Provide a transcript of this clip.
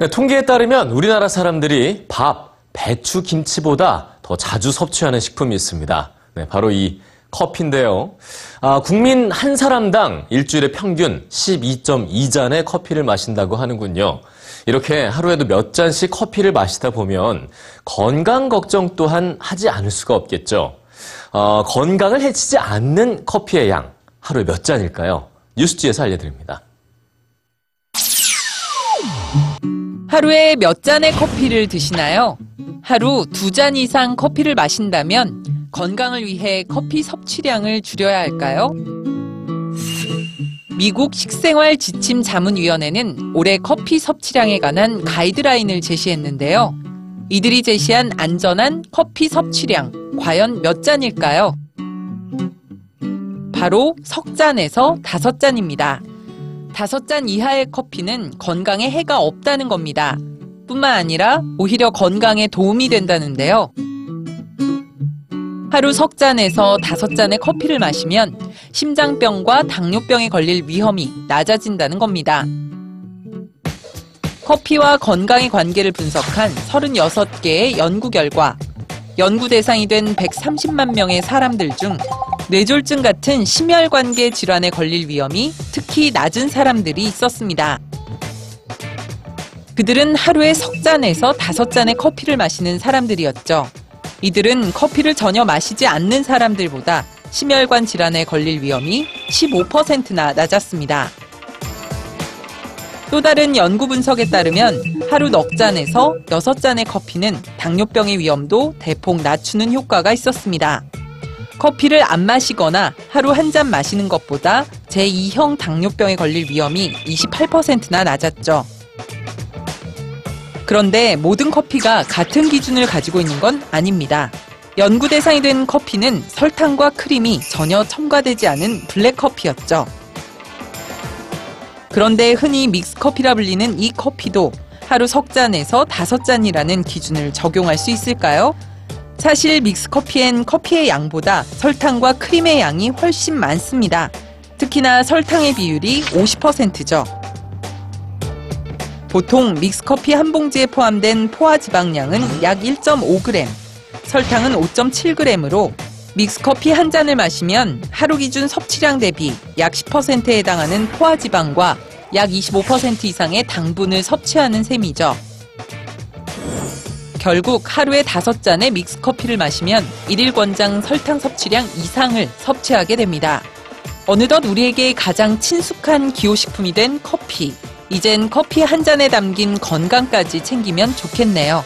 네, 통계에 따르면 우리나라 사람들이 밥, 배추, 김치보다 더 자주 섭취하는 식품이 있습니다. 네, 바로 이 커피인데요. 아, 국민 한 사람당 일주일에 평균 12.2잔의 커피를 마신다고 하는군요. 이렇게 하루에도 몇 잔씩 커피를 마시다 보면 건강 걱정 또한 하지 않을 수가 없겠죠. 어, 건강을 해치지 않는 커피의 양 하루에 몇 잔일까요? 뉴스지에서 알려드립니다. 하루에 몇 잔의 커피를 드시나요? 하루 두 잔 이상 커피를 마신다면 건강을 위해 커피 섭취량을 줄여야 할까요? 미국 식생활 지침 자문위원회는 올해 커피 섭취량에 관한 가이드라인을 제시했는데요. 이들이 제시한 안전한 커피 섭취량, 과연 몇 잔일까요? 바로 석 잔에서 다섯 잔입니다. 다섯 잔 이하의 커피는 건강에 해가 없다는 겁니다. 뿐만 아니라 오히려 건강에 도움이 된다는데요. 하루 석 잔에서 다섯 잔의 커피를 마시면 심장병과 당뇨병에 걸릴 위험이 낮아진다는 겁니다. 커피와 건강의 관계를 분석한 36개의 연구 결과, 연구 대상이 된 130만 명의 사람들 중 뇌졸중 같은 심혈관계 질환에 걸릴 위험이 특히 낮은 사람들이 있었습니다. 그들은 하루에 석 잔에서 다섯 잔의 커피를 마시는 사람들이었죠. 이들은 커피를 전혀 마시지 않는 사람들보다 심혈관 질환에 걸릴 위험이 15%나 낮았습니다. 또 다른 연구 분석에 따르면 하루 넉 잔에서 여섯 잔의 커피는 당뇨병의 위험도 대폭 낮추는 효과가 있었습니다. 커피를 안 마시거나 하루 한 잔 마시는 것보다 제2형 당뇨병에 걸릴 위험이 28%나 낮았죠. 그런데 모든 커피가 같은 기준을 가지고 있는 건 아닙니다. 연구 대상이 된 커피는 설탕과 크림이 전혀 첨가되지 않은 블랙 커피였죠. 그런데 흔히 믹스커피라 불리는 이 커피도 하루 석 잔에서 다섯 잔이라는 기준을 적용할 수 있을까요? 사실 믹스커피엔 커피의 양보다 설탕과 크림의 양이 훨씬 많습니다. 특히나 설탕의 비율이 50%죠. 보통 믹스커피 한 봉지에 포함된 포화 지방량은 약 1.5g, 설탕은 5.7g으로 믹스커피 한 잔을 마시면 하루 기준 섭취량 대비 약 10%에 해당하는 포화지방과 약 25% 이상의 당분을 섭취하는 셈이죠. 결국 하루에 다섯 잔의 믹스커피를 마시면 일일 권장 설탕 섭취량 이상을 섭취하게 됩니다. 어느덧 우리에게 가장 친숙한 기호식품이 된 커피. 이젠 커피 한 잔에 담긴 건강까지 챙기면 좋겠네요.